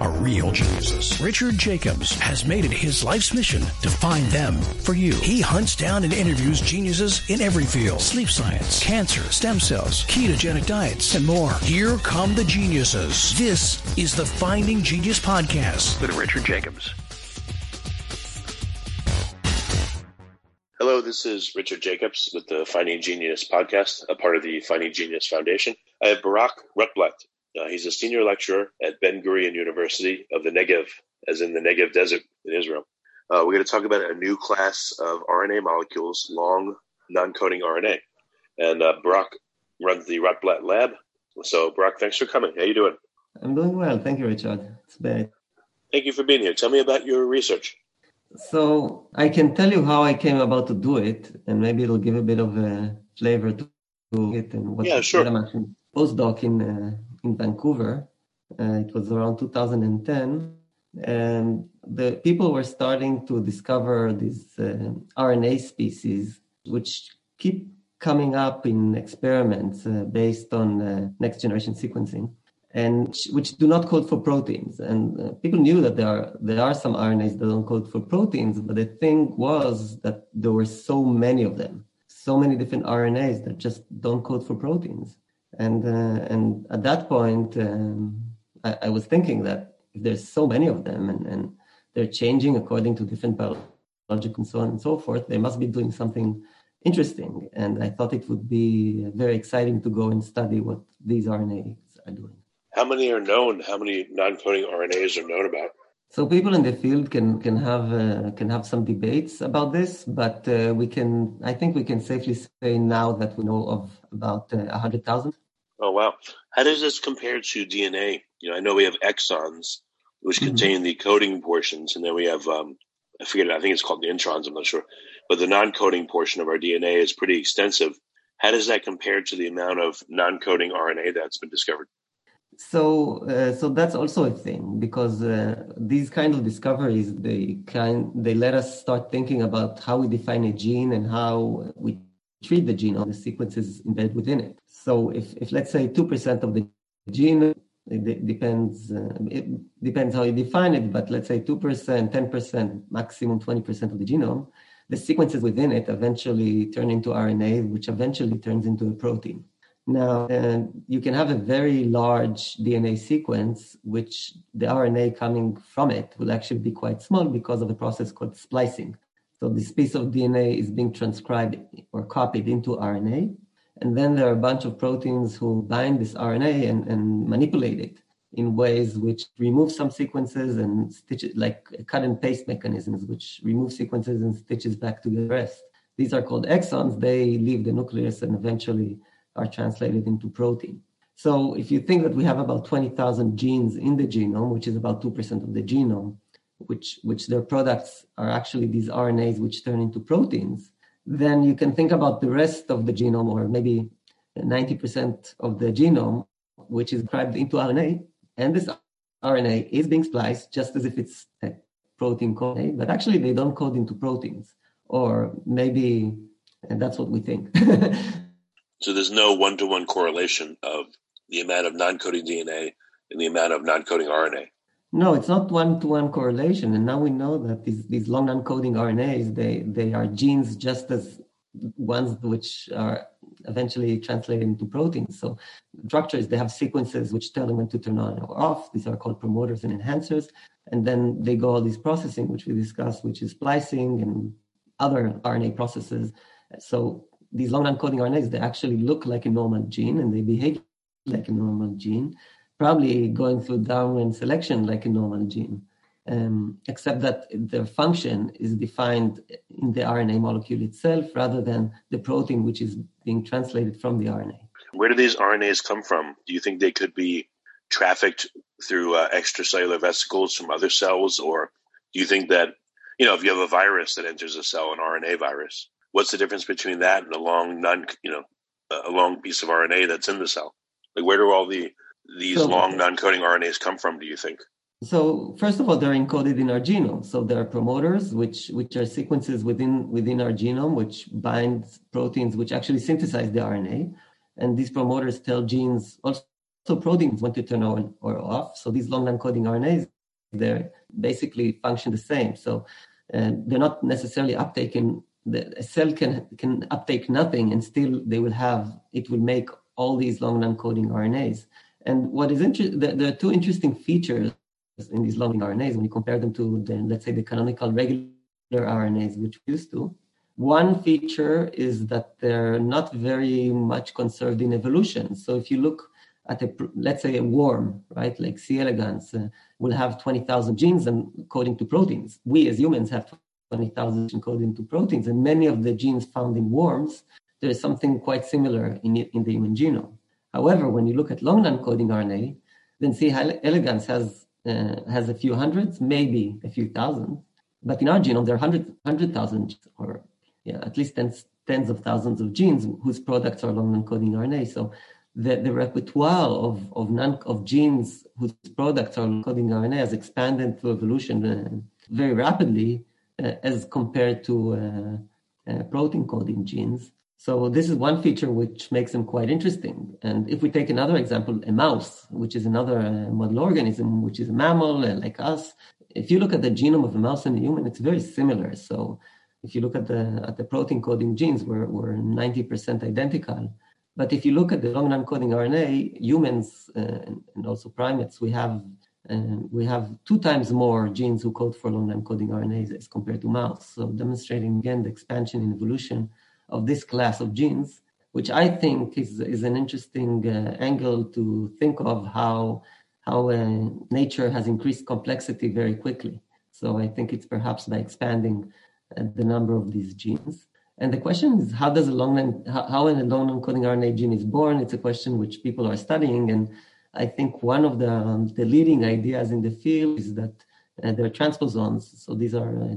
are real geniuses. Richard Jacobs has made it his life's mission to find them for you. He hunts down and interviews geniuses in every field sleep science, cancer, stem cells, ketogenic diets, and more. Here come the geniuses. This is the Finding Genius Podcast with Richard Jacobs. Hello, this is Richard Jacobs with the Finding Genius podcast, a part of the Finding Genius Foundation. I have Barak Rotblat uh, he's a senior lecturer at Ben Gurion University of the Negev, as in the Negev Desert in Israel. Uh, we're going to talk about a new class of RNA molecules, long non-coding RNA. And uh, Barak runs the Rotblat lab. So, Brock, thanks for coming. How you doing? I'm doing well. Thank you, Richard. It's bad. Thank you for being here. Tell me about your research. So I can tell you how I came about to do it, and maybe it'll give a bit of a flavor to it and what yeah, sure. I'm actually postdoc in uh, in Vancouver. Uh, it was around 2010, and the people were starting to discover these uh, RNA species, which keep coming up in experiments uh, based on uh, next generation sequencing, and which do not code for proteins. And uh, people knew that there are there are some RNAs that don't code for proteins, but the thing was that there were so many of them, so many different RNAs that just don't code for proteins. And uh, and at that point, um, I, I, was thinking that if there's so many of them and, and they're changing according to different biological and so on and so forth, they must be doing something interesting. And I thought it would be very exciting to go and study what these RNAs are doing. How many are known? How many non-coding RNAs are known about? So people in the field can can have uh, can have some debates about this, but uh, we can I think we can safely say now that we know of about uh, a hundred thousand. Oh wow! How does this compare to DNA? You know, I know we have exons, which mm-hmm. contain the coding portions, and then we have um, I forget. I think it's called the introns. I'm not sure, but the non-coding portion of our DNA is pretty extensive. How does that compare to the amount of non-coding RNA that's been discovered? So, uh, so that's also a thing because uh, these kind of discoveries they kind they let us start thinking about how we define a gene and how we treat the genome, the sequences embedded within it. So if, if let's say 2% of the gene, it depends, uh, it depends how you define it, but let's say 2%, 10%, maximum 20% of the genome, the sequences within it eventually turn into RNA, which eventually turns into a protein. Now, you can have a very large DNA sequence, which the RNA coming from it will actually be quite small because of a process called splicing. So this piece of DNA is being transcribed or copied into RNA. And then there are a bunch of proteins who bind this RNA and, and manipulate it in ways which remove some sequences and stitch it like cut and paste mechanisms, which remove sequences and stitches back to the rest. These are called exons. They leave the nucleus and eventually are translated into protein. So if you think that we have about 20,000 genes in the genome, which is about 2% of the genome, which, which their products are actually these RNAs which turn into proteins, then you can think about the rest of the genome, or maybe 90% of the genome, which is described into RNA. And this RNA is being spliced just as if it's a protein code, but actually they don't code into proteins. Or maybe, and that's what we think. so there's no one to one correlation of the amount of non coding DNA and the amount of non coding RNA. No, it's not one-to-one correlation. And now we know that these, these long non-coding RNAs, they, they are genes just as ones which are eventually translated into proteins. So structures, they have sequences which tell them when to turn on or off. These are called promoters and enhancers. And then they go all this processing, which we discussed, which is splicing and other RNA processes. So these long non-coding RNAs, they actually look like a normal gene and they behave like a normal gene probably going through Darwin selection like a normal gene, um, except that their function is defined in the RNA molecule itself rather than the protein which is being translated from the RNA. Where do these RNAs come from? Do you think they could be trafficked through uh, extracellular vesicles from other cells, or do you think that you know if you have a virus that enters a cell, an RNA virus, what's the difference between that and a long non, you know, a long piece of RNA that's in the cell? Like where do all the these so, long non-coding RNAs come from? Do you think? So first of all, they're encoded in our genome. So there are promoters, which which are sequences within within our genome, which bind proteins which actually synthesize the RNA, and these promoters tell genes also proteins when to turn on or off. So these long non-coding RNAs, they basically function the same. So uh, they're not necessarily uptaken. The, a cell can can uptake nothing, and still they will have it will make all these long non-coding RNAs. And what is interesting, there are two interesting features in these long RNAs when you compare them to the, let's say, the canonical regular RNAs, which we used to. One feature is that they're not very much conserved in evolution. So if you look at a, let's say, a worm, right, like C. elegans, uh, will have 20,000 genes encoding to proteins. We as humans have 20,000 encoding to proteins, and many of the genes found in worms, there is something quite similar in, in the human genome. However, when you look at long non-coding RNA, then C. elegans has uh, has a few hundreds, maybe a few thousand. But in our genome, there are hundred hundred thousand, or yeah, at least tens tens of thousands of genes whose products are long non-coding RNA. So the, the repertoire of of non of genes whose products are coding RNA has expanded through evolution uh, very rapidly uh, as compared to uh, uh, protein coding genes. So this is one feature which makes them quite interesting. And if we take another example, a mouse, which is another uh, model organism, which is a mammal uh, like us, if you look at the genome of a mouse and a human, it's very similar. So if you look at the at the protein coding genes, we're, we're 90% identical. But if you look at the long non-coding RNA, humans uh, and also primates, we have uh, we have two times more genes who code for long non-coding RNAs as compared to mouse. So demonstrating again the expansion in evolution of this class of genes, which I think is, is an interesting uh, angle to think of how, how uh, nature has increased complexity very quickly. So I think it's perhaps by expanding uh, the number of these genes. And the question is, how does a long how, how long non-coding RNA gene is born? It's a question which people are studying, and I think one of the um, the leading ideas in the field is that uh, there are transposons. So these are uh,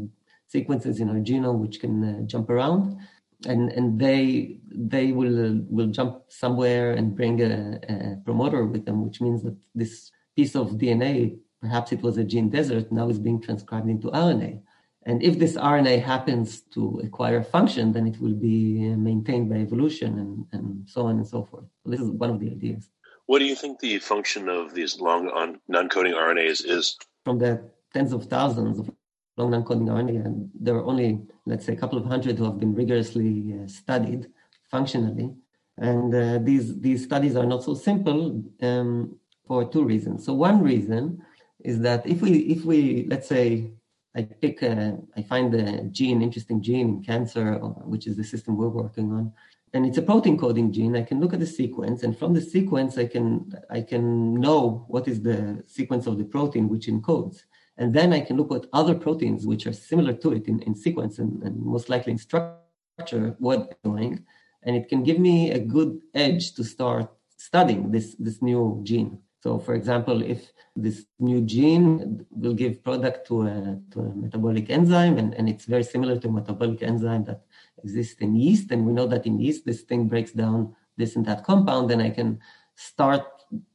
sequences in our genome which can uh, jump around, and and they they will will jump somewhere and bring a, a, promoter with them, which means that this piece of DNA, perhaps it was a gene desert, now is being transcribed into RNA. And if this RNA happens to acquire function, then it will be uh, maintained by evolution and, and so on and so forth. So this is one of the ideas. What do you think the function of these long non-coding RNAs is? From the tens of thousands of long non-coding RNA, there are only, let's say, a couple of hundred who have been rigorously uh, studied functionally. And uh, these these studies are not so simple um, for two reasons. So one reason is that if we if we let's say I pick a, I find a gene, interesting gene in cancer, which is the system we're working on, and it's a protein coding gene. I can look at the sequence, and from the sequence, I can I can know what is the sequence of the protein which encodes. And then I can look at other proteins which are similar to it in, in sequence and, and most likely in structure, what they're doing. And it can give me a good edge to start studying this, this new gene. So, for example, if this new gene will give product to a, to a metabolic enzyme, and, and it's very similar to a metabolic enzyme that exists in yeast, and we know that in yeast this thing breaks down this and that compound, then I can start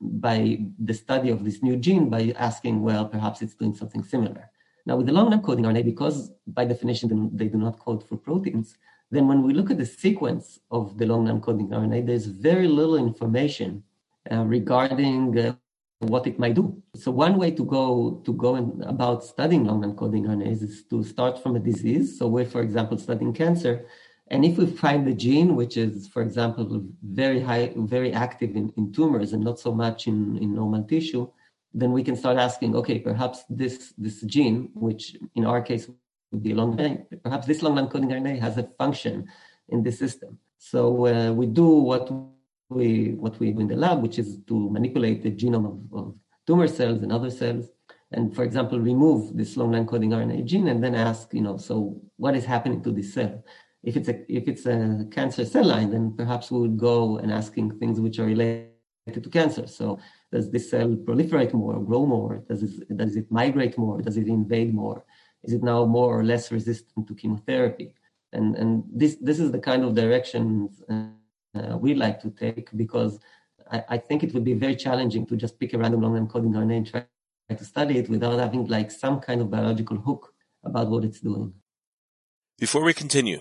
by the study of this new gene by asking, well, perhaps it's doing something similar. Now, with the long non-coding RNA, because by definition they do not code for proteins, then when we look at the sequence of the long non-coding RNA, there's very little information uh, regarding uh, what it might do. So one way to go to go in, about studying long non-coding RNAs is to start from a disease. So we're, for example, studying cancer, and if we find the gene, which is, for example, very high, very active in, in tumors and not so much in, in normal tissue, then we can start asking, okay, perhaps this, this gene, which in our case would be long perhaps this long non-coding RNA has a function in the system. So uh, we do what we what we do in the lab, which is to manipulate the genome of, of tumor cells and other cells, and for example, remove this long non-coding RNA gene, and then ask, you know, so what is happening to this cell? If it's a if it's a cancer cell line, then perhaps we would go and asking things which are related to cancer. So does this cell proliferate more, grow more? Does it, does it migrate more? Does it invade more? Is it now more or less resistant to chemotherapy? And and this this is the kind of directions uh, we like to take because I, I, think it would be very challenging to just pick a random long encoding RNA and try to study it without having like some kind of biological hook about what it's doing. Before we continue,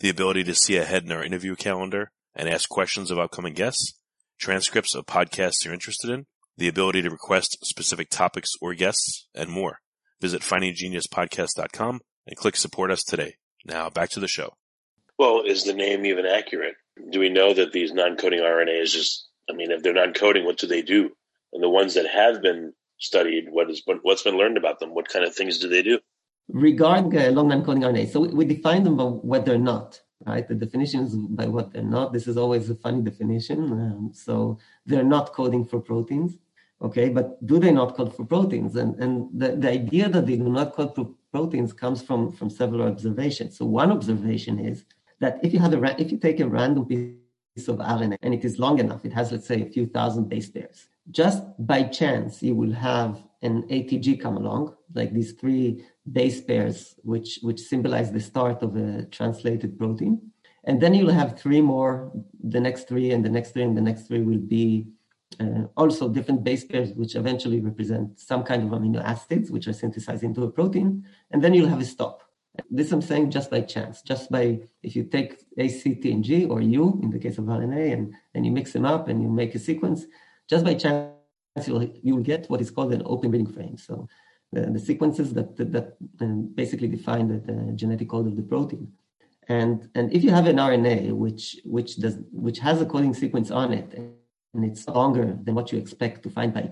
the ability to see ahead in our interview calendar and ask questions of upcoming guests, transcripts of podcasts you're interested in, the ability to request specific topics or guests, and more. Visit findinggeniuspodcast.com and click support us today. Now back to the show. Well, is the name even accurate? Do we know that these non-coding RNAs just, I mean, if they're non-coding, what do they do? And the ones that have been studied, what is, what's been learned about them? What kind of things do they do? Regarding uh, long non-coding RNA. So we, we define them by what they're not, right? The definition is by what they're not. This is always a funny definition. Um, so they're not coding for proteins, okay? But do they not code for proteins? And, and the, the idea that they do not code for proteins comes from, from several observations. So one observation is that if you have a, if you take a random piece of RNA and it is long enough, it has, let's say, a few thousand base pairs, just by chance, you will have an ATG come along, like these three base pairs, which, which symbolize the start of a translated protein. And then you'll have three more, the next three and the next three and the next three will be uh, also different base pairs, which eventually represent some kind of amino acids, which are synthesized into a protein. And then you'll have a stop. This I'm saying just by chance, just by if you take A, C, T, and G, or U in the case of RNA, and, and you mix them up and you make a sequence, just by chance you'll, you'll get what is called an open reading frame. So the, the sequences that, that, that um, basically define the, the, genetic code of the protein. And, and if you have an RNA which, which, does, which has a coding sequence on it and it's longer than what you expect to find by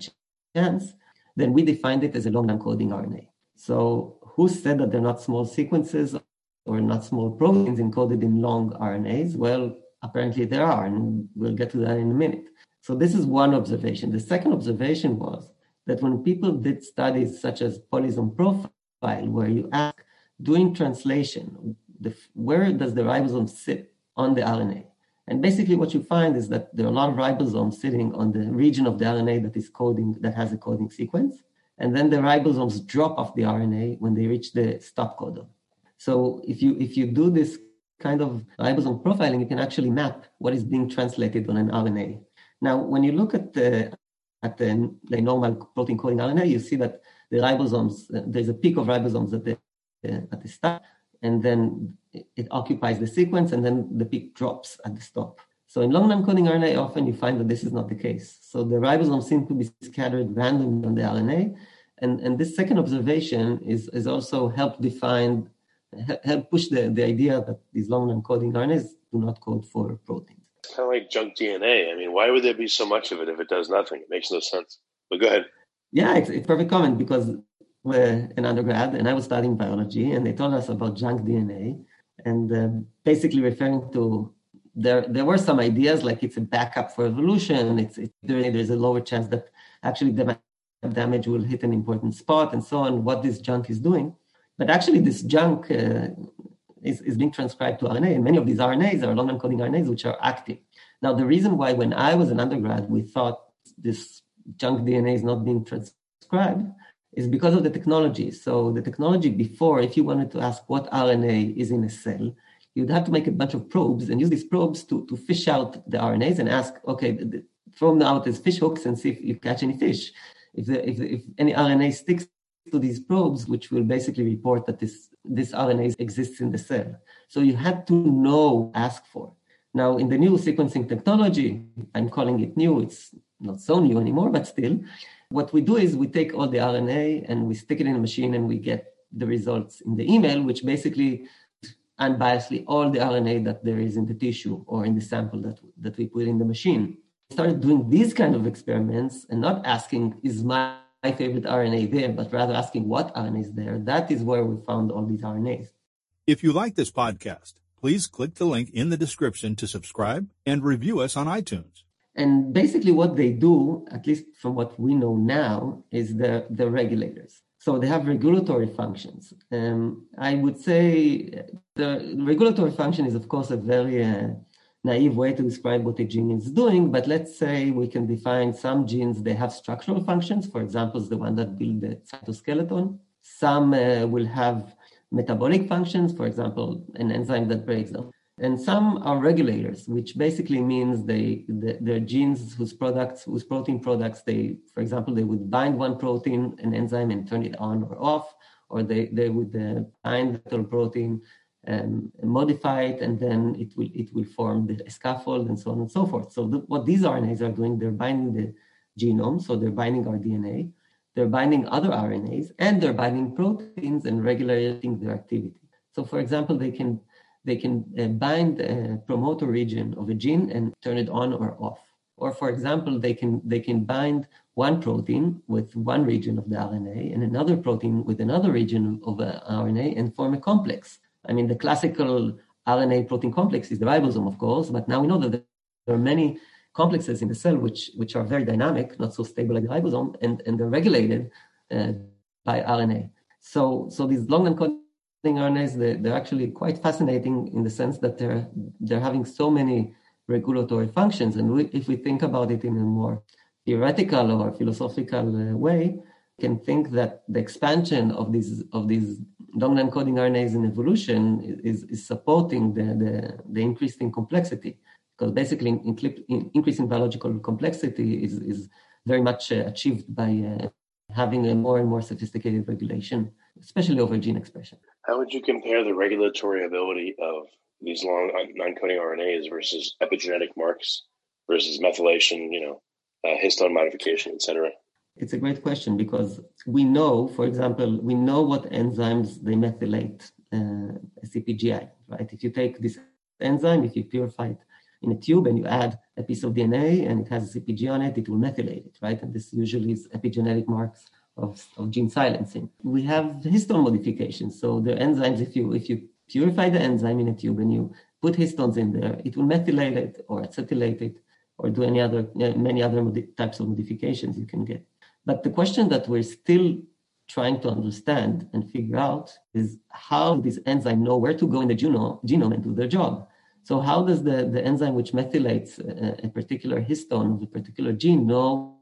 chance, then we defined it as a long non-coding RNA. So who said that they're not small sequences or not small proteins encoded in long RNAs? Well, apparently there are, and we'll get to that in a minute. So this is one observation. The second observation was that when people did studies such as polysome profile, where you ask, doing translation, the, where does the ribosome sit on the RNA? And basically what you find is that there are a lot of ribosomes sitting on the region of the RNA that is coding, that has a coding sequence. And then the ribosomes drop off the RNA when they reach the stop codon. So if you, if you do this kind of ribosome profiling, you can actually map what is being translated on an RNA. Now, when you look at the at the, the normal protein coding RNA, you see that the ribosomes, uh, there's a peak of ribosomes at the, uh, at the start, and then it, occupies the sequence, and then the peak drops at the stop. So in long non-coding RNA, often you find that this is not the case. So the ribosomes seem to be scattered randomly on the RNA, and, and this second observation is, is also help define, help push the, the idea that these long non-coding RNAs do not code for proteins kind of like junk DNA. I mean, why would there be so much of it if it does nothing? It makes no sense. But go ahead. Yeah, it's, it's perfect comment because we're an undergrad and I was studying biology and they told us about junk DNA and uh, basically referring to there there were some ideas like it's a backup for evolution. It's, it's there's a lower chance that actually the damage will hit an important spot and so on. What this junk is doing, but actually this junk uh, is, is being transcribed to RNA, and many of these RNAs are long non-coding RNAs which are active. Now, the reason why when I was an undergrad, we thought this junk DNA is not being transcribed is because of the technology. So the technology before, if you wanted to ask what RNA is in a cell, you'd have to make a bunch of probes and use these probes to, to fish out the RNAs and ask, okay, throw them out as fish hooks and see if you catch any fish. If, the, if, if any RNA sticks to these probes, which will basically report that this, this RNA exists in the cell. So you had to know, ask for. Now, in the new sequencing technology, I'm calling it new, it's not so new anymore, but still, what we do is we take all the RNA and we stick it in a machine and we get the results in the email, which basically unbiasedly all the RNA that there is in the tissue or in the sample that, that we put in the machine. Started doing these kind of experiments and not asking, is my my favorite RNA there, but rather asking what RNA is there. That is where we found all these RNAs. If you like this podcast, please click the link in the description to subscribe and review us on iTunes. And basically, what they do, at least from what we know now, is the, the regulators. So they have regulatory functions. Um, I would say the regulatory function is, of course, a very uh, naive way to describe what a gene is doing. But let's say we can define some genes, they have structural functions. For example, the one that build the cytoskeleton. Some uh, will have metabolic functions, for example, an enzyme that breaks them. And some are regulators, which basically means they the, they're genes whose products, whose protein products, they, for example, they would bind one protein, an enzyme, and turn it on or off, or they, they would uh, bind the protein and modify it, and then it will it will form the scaffold and so on and so forth. So the, what these RNAs are doing, they're binding the genome, so they're binding our DNA, they're binding other RNAs, and they're binding proteins and regulating their activity. So, for example, they can they can uh, bind a promoter region of a gene and turn it on or off. Or for example, they can they can bind one protein with one region of the RNA and another protein with another region of the RNA and form a complex. I mean, the classical RNA protein complex is the ribosome, of course, but now we know that there are many complexes in the cell which which are very dynamic, not so stable like the ribosome, and, and they're regulated uh, by RNA. So so these long non RNAs, they're, they're actually quite fascinating in the sense that they're they're having so many regulatory functions. And we, if we think about it in a more theoretical or philosophical uh, way, can think that the expansion of these of these dominant coding RNAs in evolution is, is supporting the, the, the increase in complexity. Because basically, in, in, increasing biological complexity is, is very much uh, achieved by uh, having a more and more sophisticated regulation, especially over gene expression. How would you compare the regulatory ability of these long non-coding RNAs versus epigenetic marks versus methylation, you know, uh, histone modification, etc.? It's a great question because we know, for example, we know what enzymes they methylate uh, CPGI, right? If you take this enzyme, if you purify it in a tube and you add a piece of DNA and it has a CPG on it, it will methylate it, right? And this usually is epigenetic marks of, of gene silencing. We have histone modifications. So the enzymes, if you if you purify the enzyme in a tube and you put histones in there, it will methylate it or acetylate it or do any other many other types of modifications you can get. But the question that we're still trying to understand and figure out is how these enzymes know where to go in the genome, genome and do their job. So how does the, the enzyme which methylates a, a particular histone of a particular gene know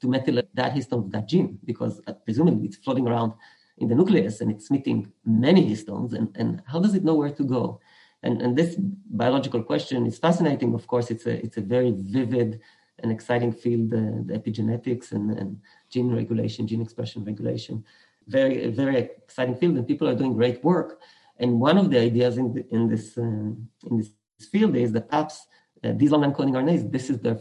to methylate that histone of that gene? Because uh, presumably it's floating around in the nucleus and it's meeting many histones. And, and how does it know where to go? And, and this biological question is fascinating. Of course, it's a, it's a very vivid and exciting field, the epigenetics and, and gene regulation, gene expression regulation. Very, very exciting field, and people are doing great work. And one of the ideas in, the, in this uh, in this field is that perhaps uh, these long non-coding RNAs, this is their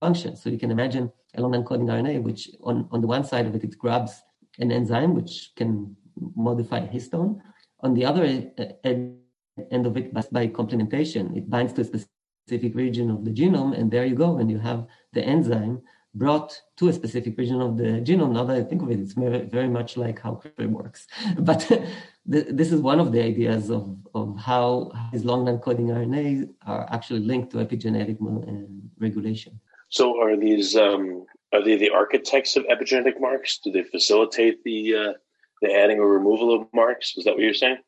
function. So you can imagine a long non-coding RNA, which on, on the one side of it, it grabs an enzyme which can modify a histone. On the other uh, end of it, by complementation, it binds to a specific region of the genome, and there you go, and you have the enzyme brought to a specific region of the genome. Now that I think of it, it's very much like how CRISPR works. But this is one of the ideas of, of how these long non-coding RNAs are actually linked to epigenetic uh, regulation. So, are these um, are they the architects of epigenetic marks? Do they facilitate the uh, the adding or removal of marks? Is that what you're saying?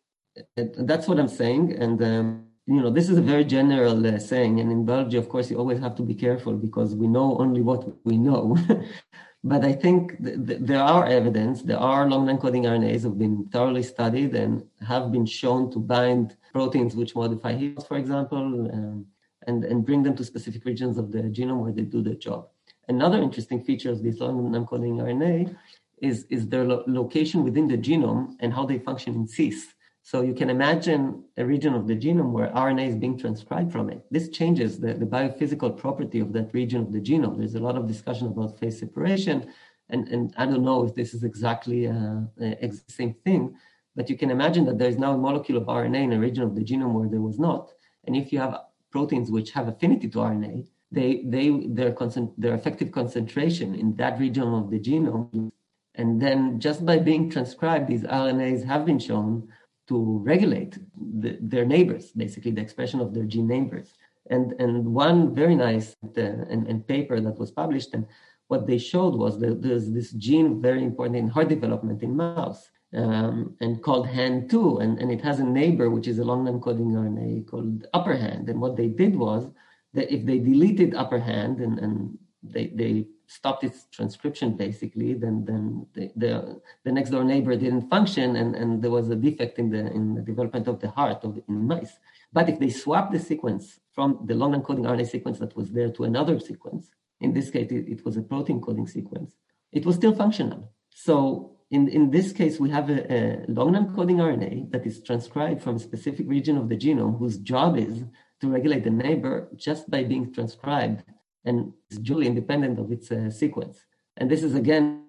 That's what I'm saying, and. Um, you know, this is a very general uh, saying, and in biology, of course, you always have to be careful because we know only what we know. but I think th- th- there are evidence, there are long non-coding RNAs have been thoroughly studied and have been shown to bind proteins which modify HEALs, for example, um, and, and bring them to specific regions of the genome where they do their job. Another interesting feature of these long non-coding RNA is, is their lo- location within the genome and how they function in cis. So you can imagine a region of the genome where RNA is being transcribed from it. This changes the, the biophysical property of that region of the genome. There's a lot of discussion about phase separation, and, and I don't know if this is exactly uh, the same thing, but you can imagine that there's now a molecule of RNA in a region of the genome where there was not. And if you have proteins which have affinity to RNA, they, they, their, concent- their effective concentration in that region of the genome, and then just by being transcribed, these RNAs have been shown to regulate the, their neighbors, basically the expression of their gene neighbors. And, and one very nice uh, and, and paper that was published, and what they showed was that there's this gene very important in heart development in mouse um, and called HAND2, and, and it has a neighbor, which is a long non-coding RNA called upper hand. And what they did was that if they deleted upper hand and, and they, they stopped its transcription basically, then then the, the, the next door neighbor didn't function and, and there was a defect in the in the development of the heart of in mice. But if they swap the sequence from the long non-coding RNA sequence that was there to another sequence, in this case it, it was a protein coding sequence, it was still functional. So in, in this case, we have a, a long non-coding RNA that is transcribed from a specific region of the genome whose job is to regulate the neighbor just by being transcribed and it's duly independent of its uh, sequence. And this is again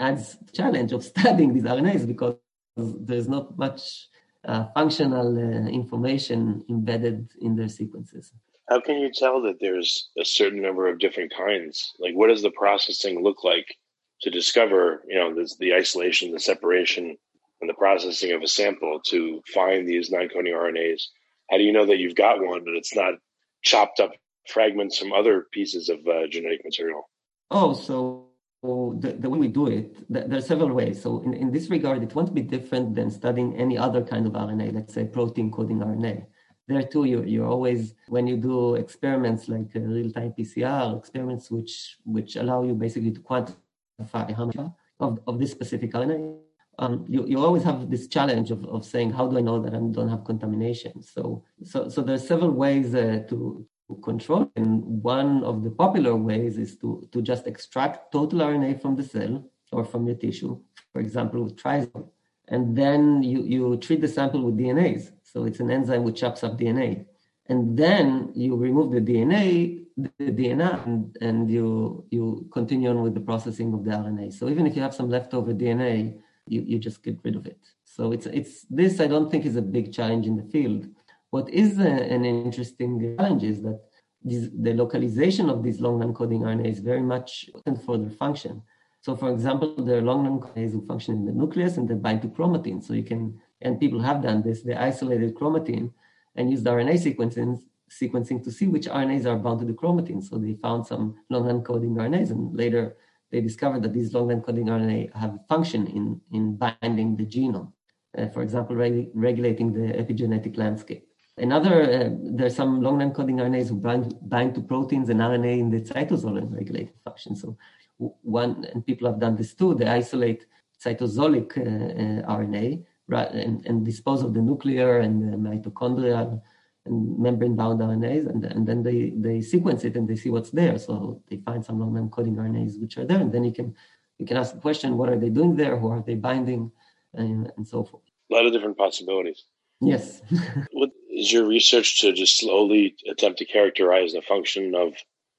adds challenge of studying these RNAs because there's not much uh, functional uh, information embedded in their sequences. How can you tell that there's a certain number of different kinds? Like, what does the processing look like to discover, you know, this, the isolation, the separation, and the processing of a sample to find these non-coding RNAs? How do you know that you've got one, but it's not chopped up fragments from other pieces of uh, genetic material? Oh, so the, the way we do it, there are several ways. So in, in this regard, it won't be different than studying any other kind of RNA, let's say protein coding RNA. There too, you, you're always, when you do experiments like real-time PCR, experiments which, which allow you basically to quantify how much of, of this specific RNA, um, you, you always have this challenge of, of saying, how do I know that I don't have contamination? So, so, so there's several ways uh, to, control. And one of the popular ways is to, to just extract total RNA from the cell or from your tissue, for example, with Trizol. And then you, you treat the sample with DNase. So it's an enzyme which chops up DNA. And then you remove the DNA the DNA and, and you you continue on with the processing of the RNA. So even if you have some leftover DNA, you, you just get rid of it. So it's it's this I don't think is a big challenge in the field. What is an interesting challenge is that this, the localization of these long non-coding RNA is very much important for their function. So, for example, there are long non-coding RNAs who function in the nucleus and they bind to chromatin. So you can, and people have done this, they isolated chromatin and used RNA sequencing sequencing to see which RNAs are bound to the chromatin. So they found some long non-coding RNAs, and later they discovered that these long non-coding RNA have a function in, in binding the genome. Uh, for example, reg- regulating the epigenetic landscape. Another, uh, there's some long non-coding RNAs who bind, bind to proteins and RNA in the cytosol and regulate function. So one, and people have done this too, they isolate cytosolic uh, uh RNA and, and, dispose of the nuclear and the mitochondrial and membrane-bound RNAs, and, and then they, they sequence it and they see what's there. So they find some long non coding RNAs which are there, and then you can you can ask the question, what are they doing there? Who are they binding, and, and so forth. A lot of different possibilities. Yes. what is your research to just slowly attempt to characterize the function of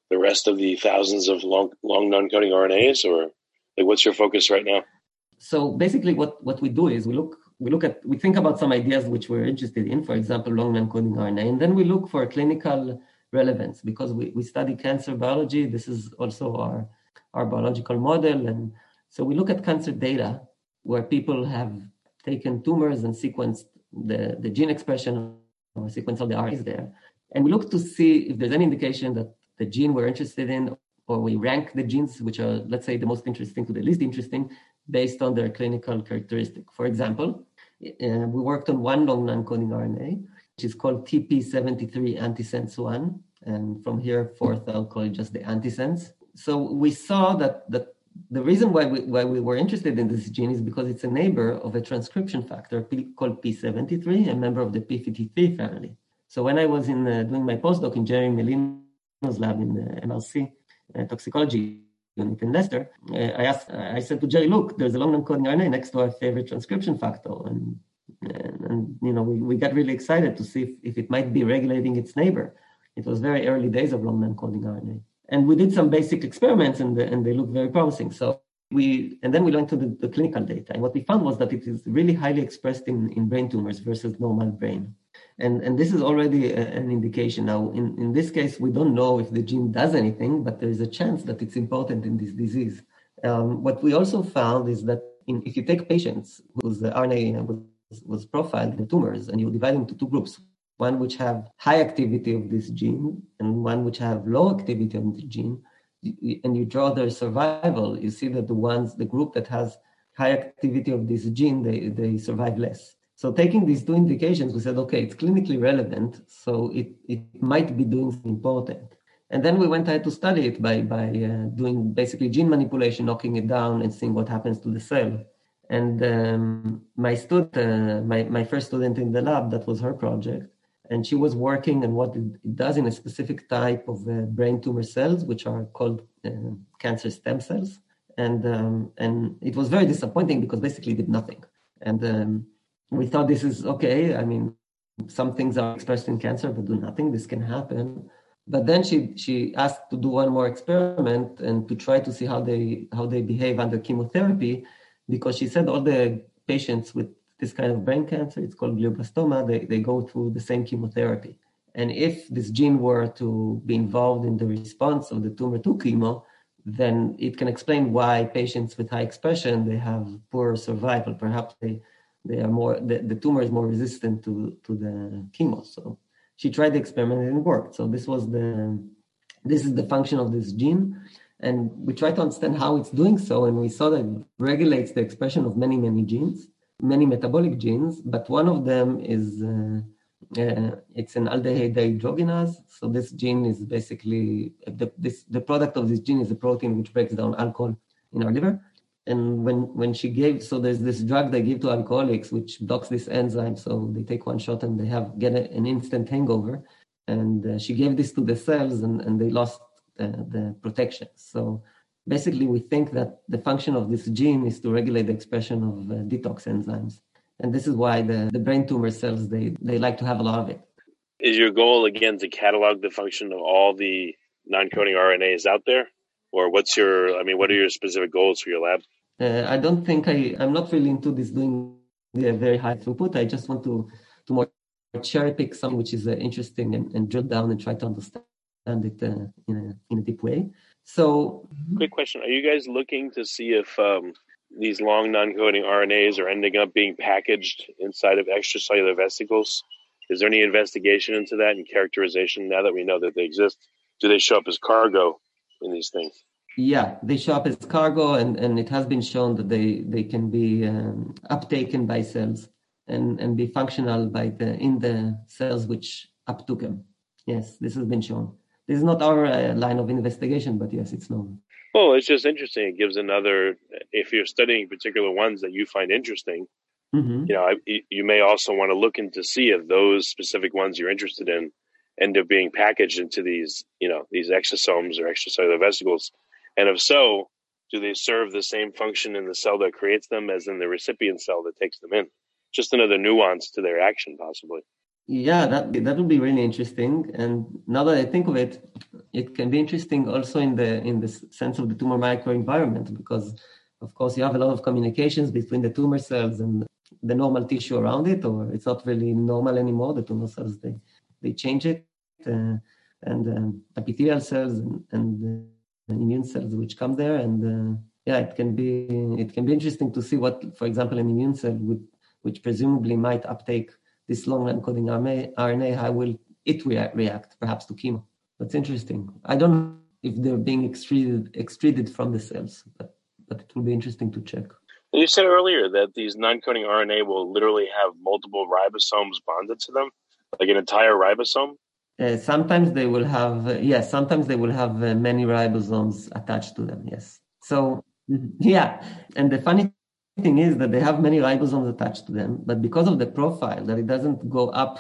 the rest of the thousands of long long non-coding RNAs, or like what's your focus right now? So basically, what what we do is we look we look at we think about some ideas which we're interested in, for example, long non-coding RNA, and then we look for clinical relevance because we, we study cancer biology. This is also our our biological model, and so we look at cancer data where people have taken tumors and sequenced the, the gene expression or sequence of the is there, and we look to see if there's any indication that the gene we're interested in, or we rank the genes which are, let's say, the most interesting to the least interesting based on their clinical characteristic. For example, uh, we worked on one long non-coding RNA, which is called TP73 antisense 1. And from here forth, I'll call it just the antisense. So we saw that, that the reason why we, why we were interested in this gene is because it's a neighbor of a transcription factor P, called P73, a member of the P53 family. So when I was in uh, doing my postdoc in Gerry Melino's lab in the MRC uh, toxicology unit in Leicester, uh, I asked, I said to Jerry, look, there's a long non-coding RNA next to our favorite transcription factor, and and, and you know we, we got really excited to see if, if it might be regulating its neighbor. It was very early days of long non-coding RNA, and we did some basic experiments, and and they looked very promising. So we and then we went to the, the clinical data, and what we found was that it is really highly expressed in, in brain tumors versus normal brain. And, and this is already a, an indication. Now, in, in this case, we don't know if the gene does anything, but there is a chance that it's important in this disease. Um, what we also found is that in, if you take patients whose RNA was, was profiled in tumors and you divide them into two groups, one which have high activity of this gene and one which have low activity of the gene, and you draw their survival, you see that the ones, the group that has high activity of this gene, they, they survive less. So taking these two indications, we said, okay, it's clinically relevant, so it, it might be doing something important. And then we went ahead to study it by, by uh, doing basically gene manipulation, knocking it down and seeing what happens to the cell. And um, my student, uh, my, my first student in the lab, that was her project. And she was working on what it does in a specific type of uh, brain tumor cells, which are called uh, cancer stem cells. And, um, and it was very disappointing because basically did nothing. And um, we thought this is okay. I mean, some things are expressed in cancer but do nothing. This can happen. But then she she asked to do one more experiment and to try to see how they how they behave under chemotherapy, because she said all the patients with this kind of brain cancer, it's called glioblastoma, they, they go through the same chemotherapy. And if this gene were to be involved in the response of the tumor to chemo, then it can explain why patients with high expression they have poor survival. Perhaps they they are more the, the tumor is more resistant to to the chemo. So she tried the experiment and it worked. So this was the this is the function of this gene, and we tried to understand how it's doing so, and we saw that it regulates the expression of many many genes, many metabolic genes, but one of them is. Uh, uh, it's an aldehyde dehydrogenase. So this gene is basically the, this, the product of this gene is a protein which breaks down alcohol in our liver and when when she gave so there's this drug they give to alcoholics which blocks this enzyme so they take one shot and they have get a, an instant hangover and uh, she gave this to the cells and, and they lost uh, the protection so basically we think that the function of this gene is to regulate the expression of uh, detox enzymes. And this is why the, the brain tumor cells they, they like to have a lot of it. Is your goal again to catalog the function of all the non-coding rnas out there? Or what's your i mean what are your specific goals for your lab? Uh, i don't think i i'm not really into this doing the very high throughput. I just want to to more cherry pick some which is uh, interesting and, and, drill down and try to understand it uh, in a in a deep way so quick question are you guys looking to see if um, these long non-coding rnas are ending up being packaged inside of extracellular vesicles is there any investigation into that and characterization now that we know that they exist do they show up as cargo in these things. Yeah, they show up as cargo, and, and it has been shown that they, they can be um, uptaken by cells and, and be functional by the in the cells which uptook them. Yes, this has been shown. This is not our uh, line of investigation, but yes, it's known. Well, it's just interesting. It gives another. If you're studying particular ones that you find interesting, mm-hmm. you know, you may also want to look into see if those specific ones you're interested in end up being packaged into these, you know, these exosomes or extracellular vesicles? And if so, do they serve the same function in the cell that creates them as in the recipient cell that takes them in? Just another nuance to their action, possibly. Yeah, that that would be really interesting. And now that I think of it, it can be interesting also in the in the sense of the tumor microenvironment because, of course, you have a lot of communications between the tumor cells and the normal tissue around it, or it's not really normal anymore. The tumor cells they they change it, uh, and um, epithelial cells and, and uh, immune cells which come there, and uh, yeah, it can be it can be interesting to see what, for example, an immune cell would, which presumably might uptake this long encoding RNA, how will it react, react perhaps to chemo? That's interesting. I don't know if they're being extruded extruded from the cells, but but it will be interesting to check. You said earlier that these non-coding RNA will literally have multiple ribosomes bonded to them like an entire ribosome? Uh, sometimes they will have, uh, yes, sometimes they will have uh, many ribosomes attached to them, yes. So, yeah, and the funny thing is that they have many ribosomes attached to them, but because of the profile, that it doesn't go up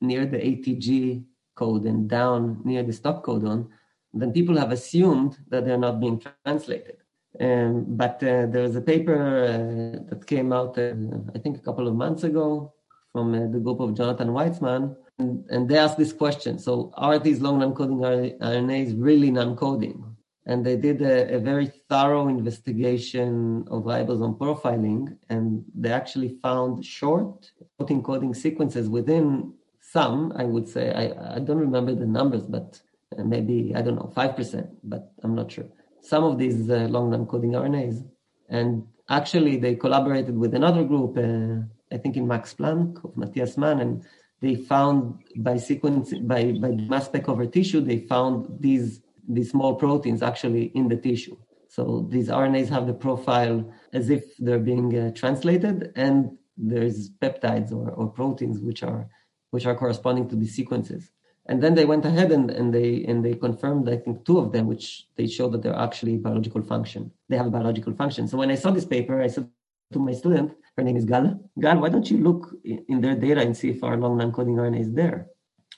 near the ATG code and down near the stop codon, then people have assumed that they're not being translated. Um, but uh, there's a paper uh, that came out, uh, I think, a couple of months ago from uh, the group of Jonathan Weitzman, and, and, they asked this question. So, are these long non-coding RNAs really non-coding? And they did a, a, very thorough investigation of ribosome profiling, and they actually found short protein coding sequences within some, I would say, I, I don't remember the numbers, but uh, maybe, I don't know, 5%, but I'm not sure. Some of these uh, long non-coding RNAs. And actually, they collaborated with another group, uh, I think in Max Planck of Matthias Mann, and they found by sequence by, by mass spec over tissue, they found these these small proteins actually in the tissue. So these RNAs have the profile as if they're being uh, translated, and there's peptides or, or proteins which are which are corresponding to these sequences. And then they went ahead and, and they and they confirmed, I think, two of them, which they showed that they're actually biological function. They have a biological function. So when I saw this paper, I said to my student, her name is Gal, Gal, why don't you look in their data and see if our long non-coding RNA is there?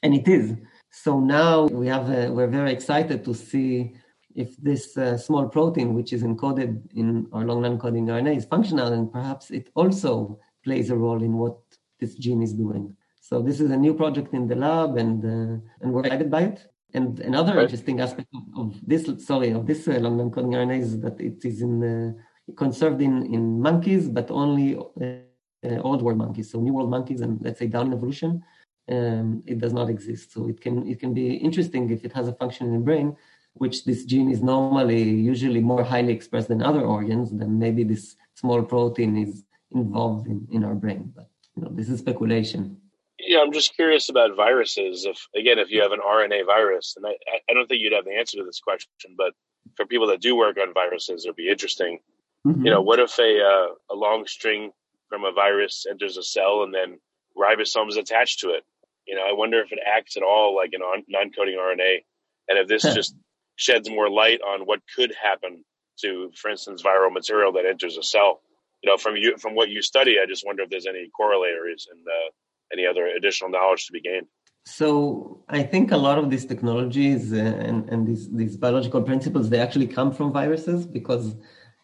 And it is. So now we have a, we're very excited to see if this uh, small protein, which is encoded in our long non-coding RNA, is functional, and perhaps it also plays a role in what this gene is doing. So this is a new project in the lab, and uh, and we're excited by it. And another right. interesting aspect of, this, sorry, of this uh, long non-coding RNA is that it is in uh, conserved in, in monkeys, but only uh, old world monkeys. So new world monkeys and let's say down in evolution, um, it does not exist. So it can it can be interesting if it has a function in the brain, which this gene is normally usually more highly expressed than other organs. Then maybe this small protein is involved in, in our brain. But you know, this is speculation. Yeah, I'm just curious about viruses. If again, if you have an RNA virus, and I, I don't think you'd have the answer to this question, but for people that do work on viruses, it'd be interesting Mm-hmm. You know, what if a uh, a long string from a virus enters a cell and then ribosomes attached to it? You know, I wonder if it acts at all like an non-coding RNA, and if this just sheds more light on what could happen to, for instance, viral material that enters a cell. You know, from you from what you study, I just wonder if there's any corollaries and uh, any other additional knowledge to be gained. So I think a lot of these technologies uh, and, and these, these biological principles, they actually come from viruses because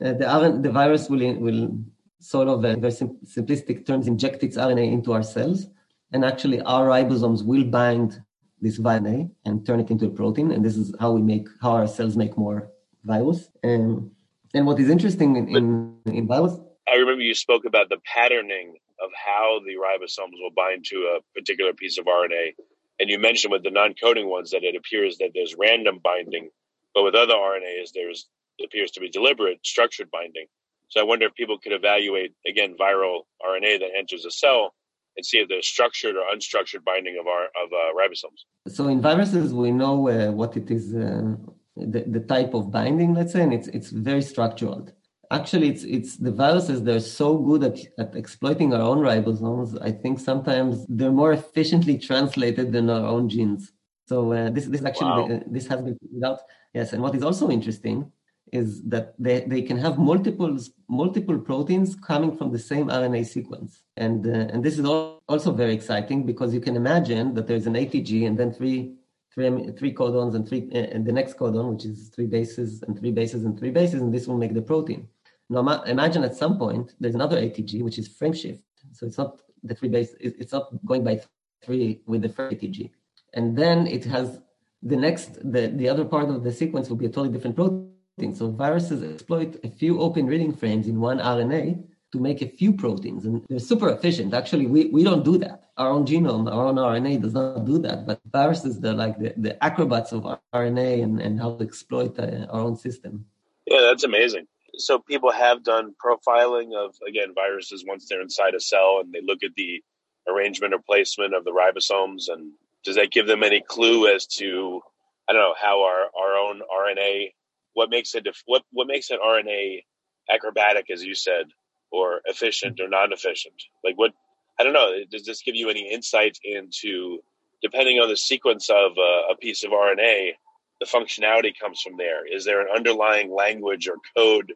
uh, the, RNA, the virus will, will sort of, in very sim- simplistic terms, inject its RNA into our cells. And actually, our ribosomes will bind this RNA and turn it into a protein. And this is how we make, how our cells make more virus. Um, and what is interesting in, in, in virus. I remember you spoke about the patterning of how the ribosomes will bind to a particular piece of RNA. And you mentioned with the non coding ones that it appears that there's random binding, but with other RNAs, there's appears to be deliberate, structured binding. So I wonder if people could evaluate, again, viral RNA that enters a cell and see if there's structured or unstructured binding of our of uh, ribosomes. So in viruses, we know uh, what it is, uh, the, the type of binding, let's say, and it's it's very structured. Actually, it's it's the viruses. They're so good at, at exploiting our own ribosomes. I think sometimes they're more efficiently translated than our own genes. So uh, this this actually wow. this has been figured out. Yes, and what is also interesting is that they, they can have multiple multiple proteins coming from the same RNA sequence, and uh, and this is also very exciting because you can imagine that there's an ATG and then three three three codons and three uh, and the next codon, which is three bases and three bases and three bases, and this will make the protein. Now imagine at some point there's another ATG which is frame shift, so it's not the three base, it's not going by three with the first ATG, and then it has the next the the other part of the sequence will be a totally different protein so viruses exploit a few open reading frames in one RNA to make a few proteins, and they're super efficient. Actually, we, we don't do that. Our own genome, our own RNA does not do that, but viruses, they're like the, the acrobats of RNA and, and how to exploit uh, our own system. Yeah, that's amazing. So people have done profiling of, again, viruses once they're inside a cell and they look at the arrangement or placement of the ribosomes. And does that give them any clue as to, I don't know, how our, our own RNA what makes it what what makes an RNA acrobatic, as you said, or efficient or non-efficient? Like what? I don't know. Does this give you any insight into, depending on the sequence of a, a piece of RNA, the functionality comes from there? Is there an underlying language or code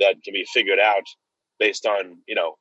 that can be figured out based on you know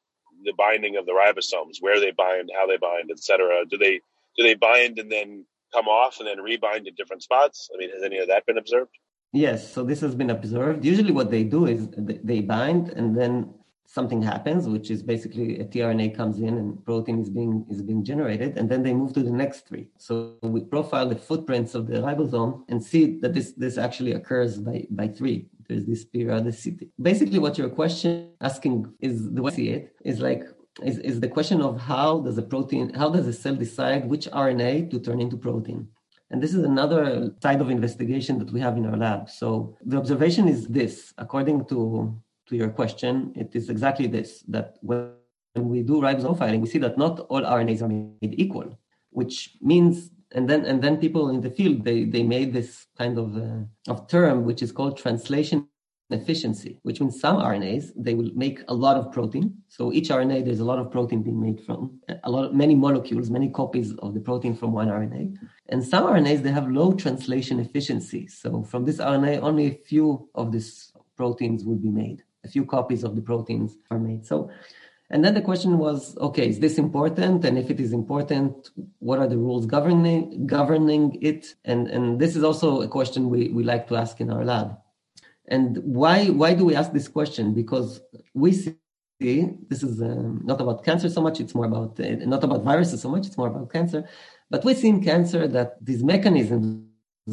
the binding of the ribosomes, where they bind, how they bind, etc. Do they do they bind and then come off and then rebind in different spots? I mean, has any of that been observed? Yes, so this has been observed. Usually, what they do is they bind, and then something happens, which is basically a tRNA comes in and protein is being is being generated, and then they move to the next three. So we profile the footprints of the ribosome and see that this this actually occurs by by three. There's this periodicity. Basically, what your question asking is the way I see it is like is, is the question of how does a protein how does a cell decide which RNA to turn into protein. And this is another side of investigation that we have in our lab. So the observation is this, according to, to your question, it is exactly this, that when we do ribosome profiling, we see that not all RNAs are made equal. which means and then and then people in the field they they made this kind of uh, of term which is called translation efficiency, which means some RNAs they will make a lot of protein. So each RNA there's a lot of protein being made from a lot of many molecules, many copies of the protein from one RNA. And some RNAs they have low translation efficiency. So from this RNA only a few of these proteins would be made. A few copies of the proteins are made. So and then the question was, okay, is this important? And if it is important, what are the rules governing governing it? And and this is also a question we, we like to ask in our lab. And why why do we ask this question? Because we see this is um, not about cancer so much; it's more about uh, not about viruses so much; it's more about cancer. But we see in cancer that these mechanisms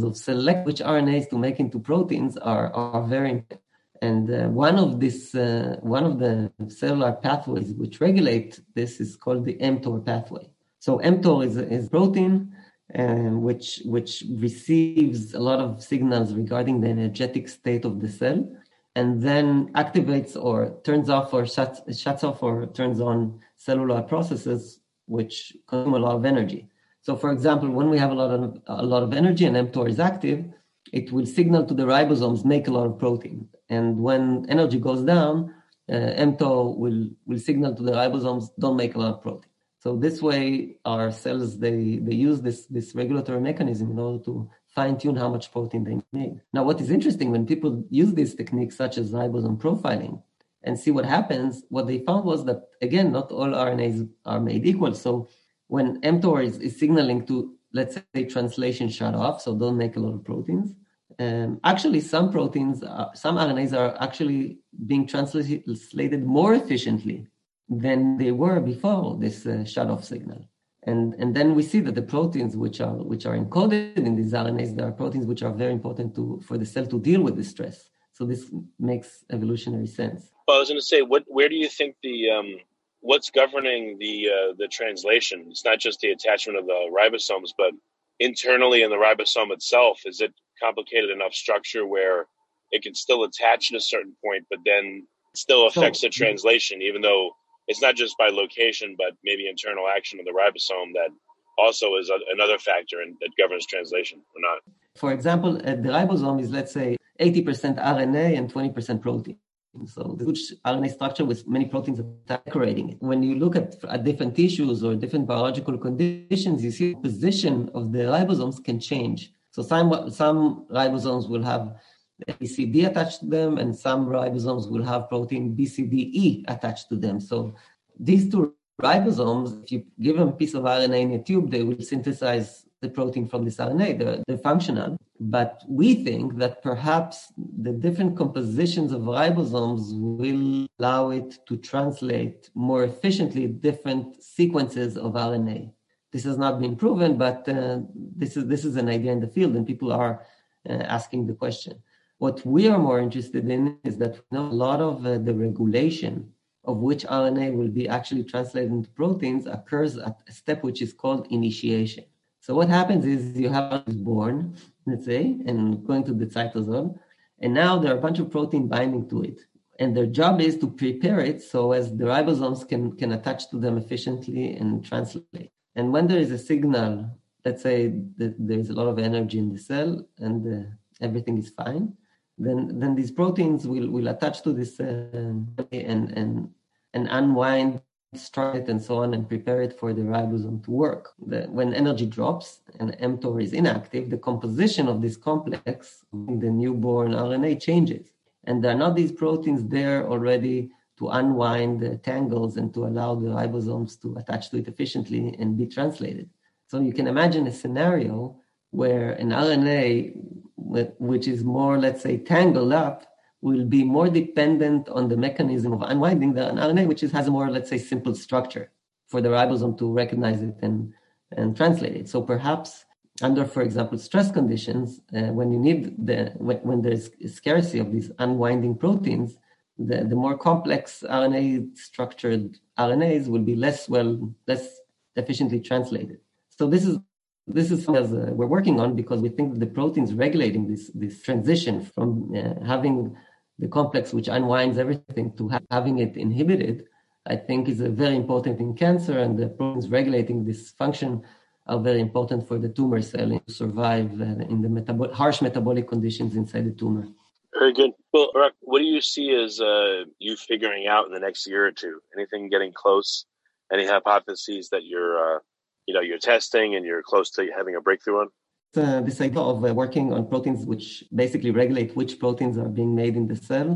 of select which RNAs to make into proteins are are very important. And uh, one of this, uh, one of the cellular pathways which regulate this is called the mTOR pathway. So mTOR is, is protein um, which which receives a lot of signals regarding the energetic state of the cell, and then activates or turns off or shuts shuts off or turns on cellular processes which consume a lot of energy. So, for example, when we have a lot of a lot of energy and mTOR is active, it will signal to the ribosomes make a lot of protein, and when energy goes down, uh, mTOR will will signal to the ribosomes don't make a lot of protein. So this way, our cells they they use this this regulatory mechanism in order to fine tune how much protein they make. Now, what is interesting when people use these techniques such as ribosome profiling and see what happens, what they found was that again, not all RNAs are made equal. So when mTOR is, is signaling to let's say translation shut off, so don't make a lot of proteins. Um, actually, some proteins, are, some RNAs are actually being translated more efficiently than they were before this uh, shut-off signal. And, and then we see that the proteins which are which are encoded in these RNAs, there are proteins which are very important to for the cell to deal with the stress. So this makes evolutionary sense. Well, I was going to say, what where do you think the um, what's governing the uh, the translation? It's not just the attachment of the ribosomes, but internally in the ribosome itself. Is it complicated enough structure where it can still attach at a certain point, but then still affects so, the translation, even though it's not just by location, but maybe internal action of the ribosome that also is a, another factor in, that governs translation or not. For example, uh, the ribosome is, let's say, 80% RNA and 20% protein. So the huge RNA structure with many proteins decorating it. When you look at, at different tissues or different biological conditions, you see the position of the ribosomes can change. So some, some ribosomes will have BCD attached to them, and some ribosomes will have protein BCDE attached to them. So these two ribosomes, if you give them a piece of RNA in a tube, they will synthesize the protein from this RNA. They're, they're functional. But we think that perhaps the different compositions of ribosomes will allow it to translate more efficiently different sequences of RNA. This has not been proven, but uh, this is this is an idea in the field, and people are uh, asking the question. What we are more interested in is that a lot of uh, the regulation of which RNA will be actually translated into proteins occurs at a step which is called initiation. So what happens is you have is born, let's say, and going to the cytosol, and now there are a bunch of protein binding to it. And their job is to prepare it so as the ribosomes can, can attach to them efficiently and translate. And when there is a signal, let's say that there's a lot of energy in the cell and uh, everything is fine, then then these proteins will will attach to this uh, and and and unwind start it and so on and prepare it for the ribosome to work. The, when energy drops and mTOR is inactive, the composition of this complex the newborn RNA changes. And there are not these proteins there already to unwind the tangles and to allow the ribosomes to attach to it efficiently and be translated. So you can imagine a scenario where an RNA which is more, let's say, tangled up, will be more dependent on the mechanism of unwinding than RNA, which has a more, let's say, simple structure for the ribosome to recognize it and, and translate it. So perhaps under, for example, stress conditions, uh, when you need the when, when, there's scarcity of these unwinding proteins, the, the more complex RNA structured RNAs will be less well, less efficiently translated. So this is this is as uh, we're working on because we think that the proteins regulating this this transition from uh, having the complex which unwinds everything to ha- having it inhibited i think is very important in cancer and the proteins regulating this function are very important for the tumor cell to survive uh, in the metabol- harsh metabolic conditions inside the tumor. Very good. Well, what do you see as uh, you figuring out in the next year or two? Anything getting close? Any hypotheses that you're, uh, you know, you're testing and you're close to having a breakthrough on? Uh, this idea of uh, working on proteins which basically regulate which proteins are being made in the cell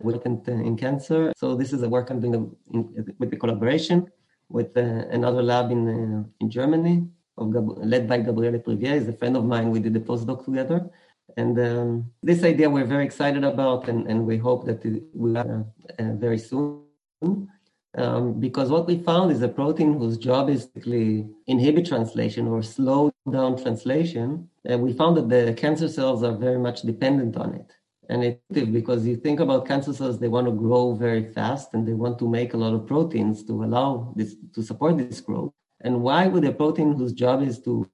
important in cancer. So this is a work I'm doing in, with the collaboration with uh, another lab in uh, in Germany, Gab- led by Gabriel Leprivier. He's a friend of mine. We did a postdoc together. And um, this idea we're very excited about, and, and we hope that it will uh, uh, very soon. Um, because what we found is a protein whose job is to inhibit translation or slow down translation. And we found that the cancer cells are very much dependent on it. And it's because you think about cancer cells, they want to grow very fast and they want to make a lot of proteins to allow this to support this growth. And why would a protein whose job is to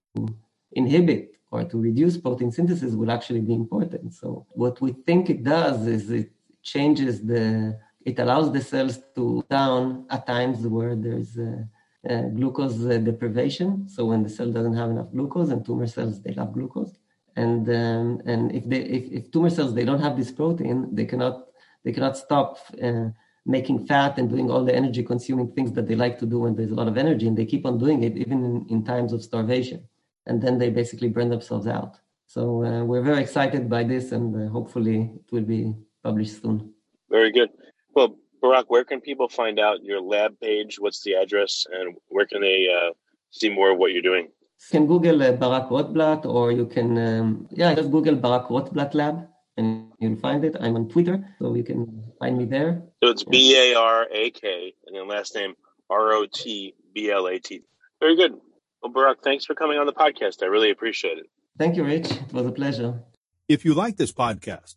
inhibit or to reduce protein synthesis would actually be important? So what we think it does is it changes the it allows the cells to down at times where there's a, a glucose deprivation. So when the cell doesn't have enough glucose, and tumor cells they love glucose, and um, and if they if, if, tumor cells they don't have this protein, they cannot they cannot stop uh, making fat and doing all the energy consuming things that they like to do when there's a lot of energy, and they keep on doing it even in, in times of starvation, and then they basically burn themselves out. So uh, we're very excited by this, and uh, hopefully it will be published soon. Very good. Well, Barak, where can people find out your lab page? What's the address, and where can they uh, see more of what you're doing? You can Google uh, Barak Rotblat, or you can, um, yeah, just Google Barak Rotblat Lab, and you'll find it. I'm on Twitter, so you can find me there. So it's B A R A K, and then last name R O T B L A T. Very good. Well, Barak, thanks for coming on the podcast. I really appreciate it. Thank you, Rich. It was a pleasure. If you like this podcast,